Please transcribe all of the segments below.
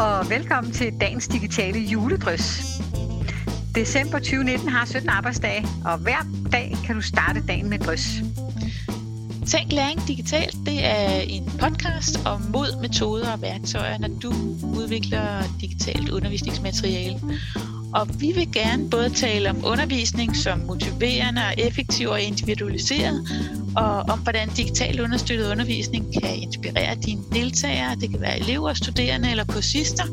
og velkommen til dagens digitale juledrys. December 2019 har 17 arbejdsdage, og hver dag kan du starte dagen med drys. Tænk læring digitalt, det er en podcast om mod, metoder og værktøjer, når du udvikler digitalt undervisningsmateriale. Og vi vil gerne både tale om undervisning som motiverende og effektiv og individualiseret, og om hvordan digital understøttet undervisning kan inspirere dine deltagere, det kan være elever, studerende eller kursister,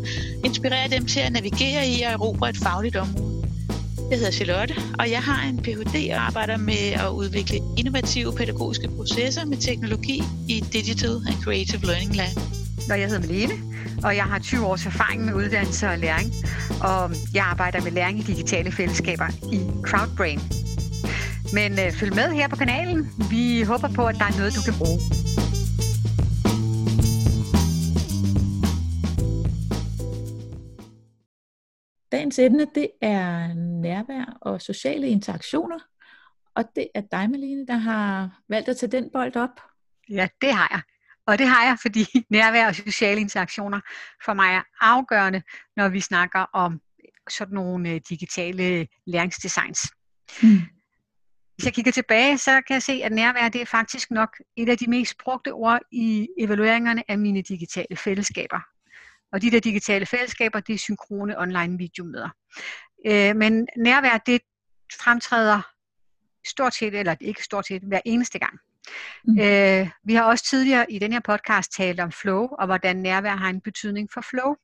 inspirere dem til at navigere i og erobre et fagligt område. Jeg hedder Charlotte, og jeg har en Ph.D. og arbejder med at udvikle innovative pædagogiske processer med teknologi i Digital and Creative Learning Lab. Og jeg hedder Malene, og jeg har 20 års erfaring med uddannelse og læring, og jeg arbejder med læring i digitale fællesskaber i Crowdbrain. Men øh, følg med her på kanalen. Vi håber på, at der er noget, du kan bruge. Dagens emne, det er nærvær og sociale interaktioner. Og det er dig, Malene, der har valgt at tage den bold op. Ja, det har jeg. Og det har jeg, fordi nærvær og sociale interaktioner for mig er afgørende, når vi snakker om sådan nogle øh, digitale læringsdesigns. Mm. Hvis jeg kigger tilbage, så kan jeg se, at nærvær det er faktisk nok et af de mest brugte ord i evalueringerne af mine digitale fællesskaber. Og de der digitale fællesskaber, det er synkrone online videomøder. Øh, men nærvær, det fremtræder stort set, eller ikke stort set, hver eneste gang. Mm. Øh, vi har også tidligere i den her podcast talt om flow, og hvordan nærvær har en betydning for flow.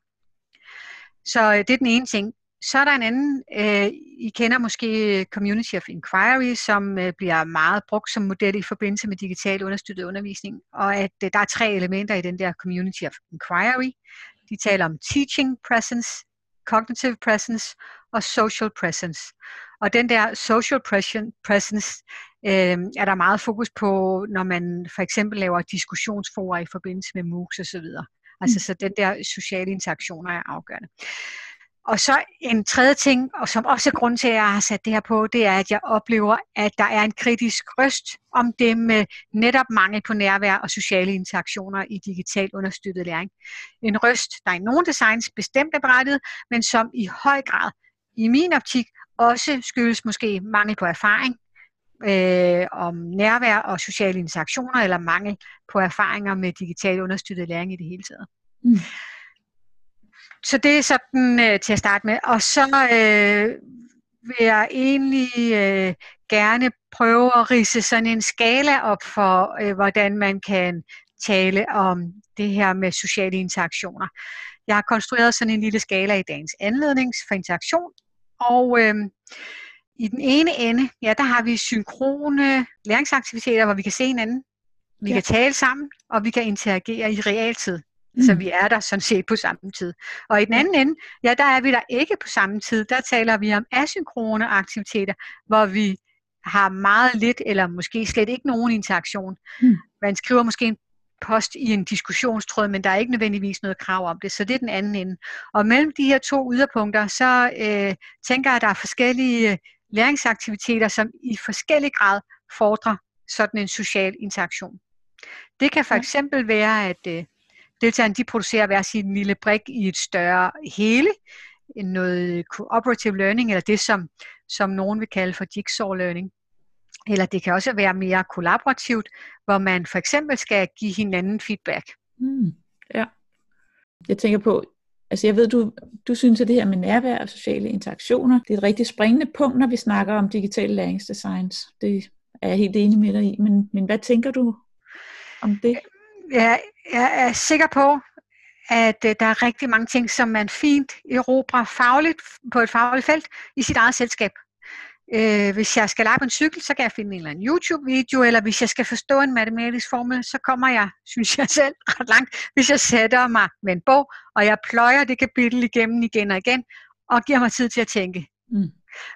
Så øh, det er den ene ting. Så er der en anden, øh, I kender måske Community of Inquiry, som øh, bliver meget brugt som model i forbindelse med digital understøttet undervisning, og at øh, der er tre elementer i den der Community of Inquiry. De taler om teaching presence, cognitive presence og social presence. Og den der social presence øh, er der meget fokus på, når man for eksempel laver diskussionsforer i forbindelse med MOOCs osv. Altså så den der sociale interaktioner er afgørende. Og så en tredje ting, og som også er grund til, at jeg har sat det her på, det er, at jeg oplever, at der er en kritisk røst om det med netop mangel på nærvær og sociale interaktioner i digitalt understøttet læring. En røst, der i nogle designs bestemt er berettiget, men som i høj grad, i min optik, også skyldes måske mangel på erfaring øh, om nærvær og sociale interaktioner, eller mangel på erfaringer med digitalt understøttet læring i det hele taget. Mm så det er sådan øh, til at starte med. Og så øh, vil jeg egentlig øh, gerne prøve at rise sådan en skala op for, øh, hvordan man kan tale om det her med sociale interaktioner. Jeg har konstrueret sådan en lille skala i dagens anledning for interaktion, og øh, i den ene ende, ja, der har vi synkrone læringsaktiviteter, hvor vi kan se hinanden, vi ja. kan tale sammen, og vi kan interagere i realtid. Mm. Så vi er der sådan set på samme tid. Og i den anden ende, ja, der er vi der ikke på samme tid. Der taler vi om asynkrone aktiviteter, hvor vi har meget lidt, eller måske slet ikke nogen interaktion. Mm. Man skriver måske en post i en diskussionstråd, men der er ikke nødvendigvis noget krav om det, så det er den anden ende. Og mellem de her to yderpunkter, så øh, tænker jeg, at der er forskellige læringsaktiviteter, som i forskellig grad fordrer sådan en social interaktion. Det kan for eksempel være, at øh, deltagerne de producerer hver sin lille brik i et større hele, noget cooperative learning, eller det som, som nogen vil kalde for jigsaw learning. Eller det kan også være mere kollaborativt, hvor man for eksempel skal give hinanden feedback. Mm, ja. Jeg tænker på, altså jeg ved, du, du synes, at det her med nærvær og sociale interaktioner, det er et rigtig springende punkt, når vi snakker om digitale læringsdesigns. Det er jeg helt enig med dig i, men, men hvad tænker du om det? jeg, jeg er sikker på, at øh, der er rigtig mange ting, som man fint erobrer fagligt på et fagligt felt i sit eget selskab. Uh, hvis jeg skal på en cykel, så kan jeg finde en eller anden YouTube-video, eller hvis jeg skal forstå en matematisk formel, så kommer jeg, synes jeg selv, ret langt, hvis jeg sætter mig med en bog, og jeg pløjer det kapitel igennem igen og igen, og giver mig tid til at tænke. Mm.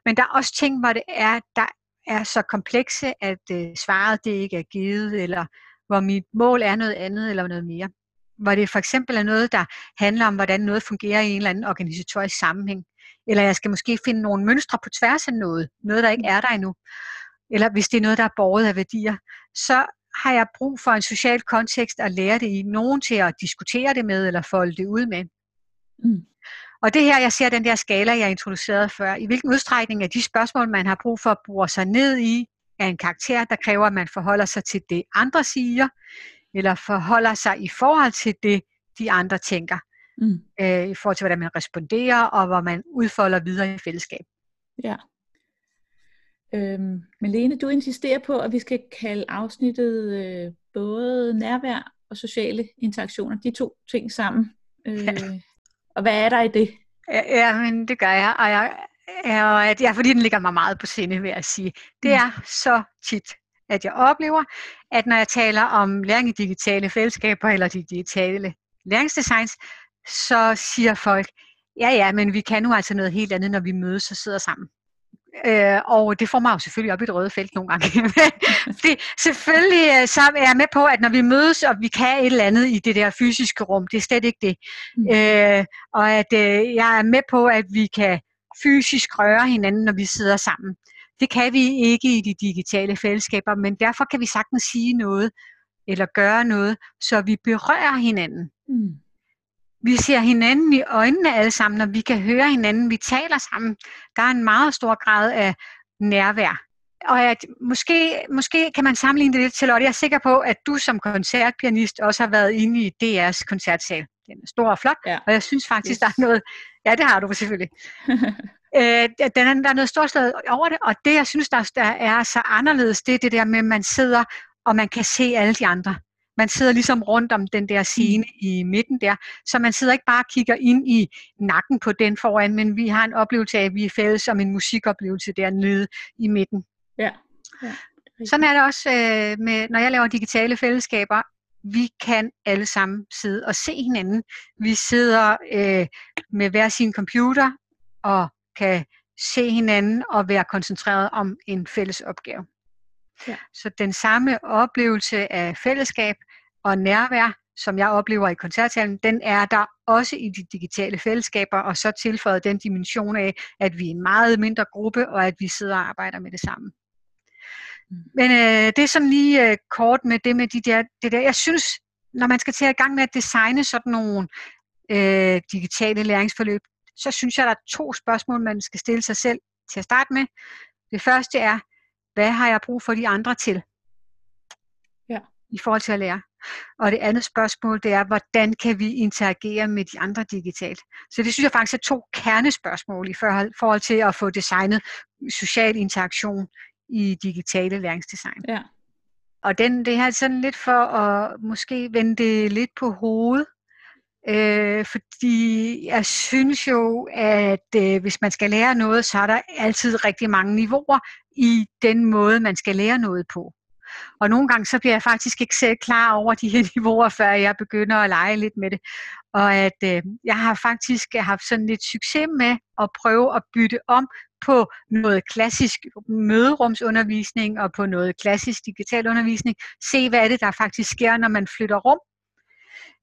Men der er også ting, hvor det er, der er så komplekse, at uh, svaret det ikke er givet, eller hvor mit mål er noget andet eller noget mere. Hvor det for eksempel er noget, der handler om, hvordan noget fungerer i en eller anden organisatorisk sammenhæng. Eller jeg skal måske finde nogle mønstre på tværs af noget, noget der ikke er der endnu. Eller hvis det er noget, der er borget af værdier, så har jeg brug for en social kontekst at lære det i. Nogen til at diskutere det med, eller folde det ud med. Mm. Og det her, jeg ser den der skala, jeg introducerede før, i hvilken udstrækning er de spørgsmål, man har brug for at bruge sig ned i, af en karakter, der kræver, at man forholder sig til det, andre siger, eller forholder sig i forhold til det, de andre tænker, mm. øh, i forhold til, hvordan man responderer, og hvor man udfolder videre i fællesskab. Ja. Øhm, Malene, du insisterer på, at vi skal kalde afsnittet øh, både nærvær og sociale interaktioner, de to ting sammen. Øh, ja. Og hvad er der i det? Ja, ja men det gør jeg, og jeg er, at ja, fordi den ligger mig meget på sinde, vil jeg sige. Det mm. er så tit, at jeg oplever, at når jeg taler om læring i digitale fællesskaber eller de digitale læringsdesigns, så siger folk, ja ja, men vi kan nu altså noget helt andet, når vi mødes og sidder sammen. Øh, og det får mig jo selvfølgelig op i et røde felt nogle gange. Fordi selvfølgelig øh, så er jeg med på, at når vi mødes, og vi kan et eller andet i det der fysiske rum, det er slet ikke det. Mm. Øh, og at øh, jeg er med på, at vi kan fysisk røre hinanden, når vi sidder sammen. Det kan vi ikke i de digitale fællesskaber, men derfor kan vi sagtens sige noget, eller gøre noget, så vi berører hinanden. Mm. Vi ser hinanden i øjnene alle sammen, og vi kan høre hinanden, vi taler sammen. Der er en meget stor grad af nærvær. Og at måske, måske kan man sammenligne det lidt til, og jeg er sikker på, at du som koncertpianist også har været inde i DR's koncertsal. Den er stor og flot, ja. og jeg synes faktisk, yes. der er noget... Ja, det har du selvfølgelig. øh, den er, der er noget storslaget over det, og det, jeg synes, der, der er så anderledes, det er det der med, at man sidder, og man kan se alle de andre. Man sidder ligesom rundt om den der scene mm. i midten der, så man sidder ikke bare og kigger ind i nakken på den foran, men vi har en oplevelse af, at vi er fælles om en musikoplevelse dernede i midten. Ja. ja. Sådan er det også, øh, med, når jeg laver digitale fællesskaber. Vi kan alle sammen sidde og se hinanden. Vi sidder øh, med hver sin computer og kan se hinanden og være koncentreret om en fælles opgave. Ja. Så den samme oplevelse af fællesskab og nærvær, som jeg oplever i koncertsalen, den er der også i de digitale fællesskaber, og så tilføjet den dimension af, at vi er en meget mindre gruppe, og at vi sidder og arbejder med det samme. Mm. Men øh, det er sådan lige øh, kort med det med de der, det der. Jeg synes, når man skal til at i gang med at designe sådan nogle øh, digitale læringsforløb, så synes jeg, der er to spørgsmål, man skal stille sig selv til at starte med. Det første er, hvad har jeg brug for de andre til? I forhold til at lære. Og det andet spørgsmål, det er, hvordan kan vi interagere med de andre digitalt? Så det synes jeg faktisk er to kernespørgsmål i forhold, til at få designet social interaktion i digitale læringsdesign. Ja. Og den, det er sådan lidt for at måske vende det lidt på hovedet, Øh, fordi jeg synes jo, at øh, hvis man skal lære noget, så er der altid rigtig mange niveauer i den måde, man skal lære noget på. Og nogle gange så bliver jeg faktisk ikke selv klar over de her niveauer, før jeg begynder at lege lidt med det. Og at øh, jeg har faktisk haft sådan lidt succes med at prøve at bytte om på noget klassisk møderumsundervisning og på noget klassisk digital undervisning. Se, hvad er det, der faktisk sker, når man flytter rum.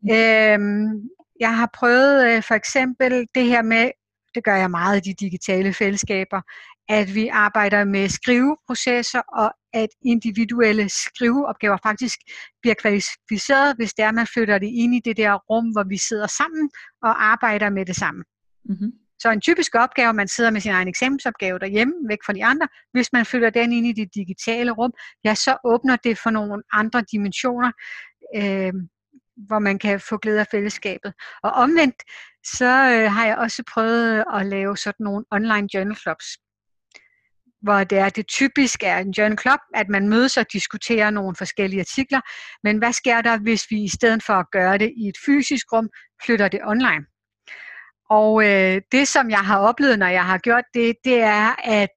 Mm. Øhm, jeg har prøvet øh, for eksempel det her med, det gør jeg meget i de digitale fællesskaber, at vi arbejder med skriveprocesser, og at individuelle skriveopgaver faktisk bliver kvalificeret, hvis det er, man flytter det ind i det der rum, hvor vi sidder sammen og arbejder med det sammen. Mm-hmm. Så en typisk opgave, man sidder med sin egen eksamensopgave derhjemme, væk fra de andre, hvis man flytter den ind i det digitale rum, ja, så åbner det for nogle andre dimensioner, øh, hvor man kan få glæde af fællesskabet. Og omvendt, så øh, har jeg også prøvet at lave sådan nogle online journal clubs, hvor det er det typisk er en journal club, at man mødes og diskuterer nogle forskellige artikler, men hvad sker der, hvis vi i stedet for at gøre det i et fysisk rum, flytter det online? Og øh, det, som jeg har oplevet, når jeg har gjort det, det er, at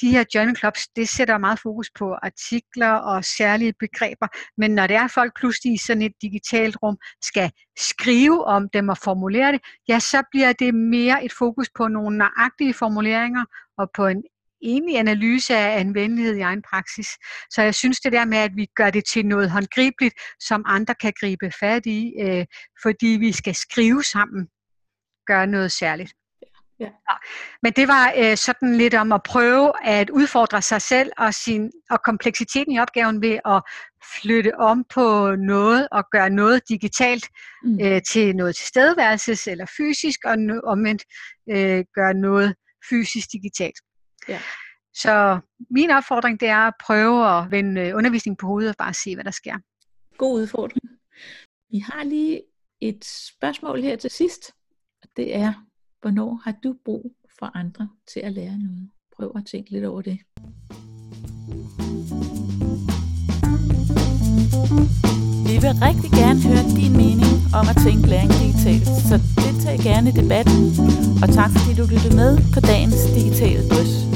de her journal clubs, det sætter meget fokus på artikler og særlige begreber, men når det er folk pludselig i sådan et digitalt rum skal skrive om dem og formulere det, ja, så bliver det mere et fokus på nogle nøjagtige formuleringer og på en egentlig analyse af anvendelighed i egen praksis. Så jeg synes det der med, at vi gør det til noget håndgribeligt, som andre kan gribe fat i, øh, fordi vi skal skrive sammen, gør noget særligt. Ja. Men det var øh, sådan lidt om at prøve at udfordre sig selv og, sin, og kompleksiteten i opgaven ved at flytte om på noget og gøre noget digitalt mm. øh, til noget tilstedeværelses eller fysisk, og no, omvendt øh, gøre noget fysisk digitalt. Ja. Så min opfordring det er at prøve at vende undervisning på hovedet og bare se, hvad der sker. God udfordring. Vi har lige et spørgsmål her til sidst. Det er, hvornår har du brug for andre til at lære noget? Prøv at tænke lidt over det. Vi vil rigtig gerne høre din mening om at tænke læring digitalt, så deltag gerne i debatten. Og tak fordi du lyttede med på dagens digitale drøs.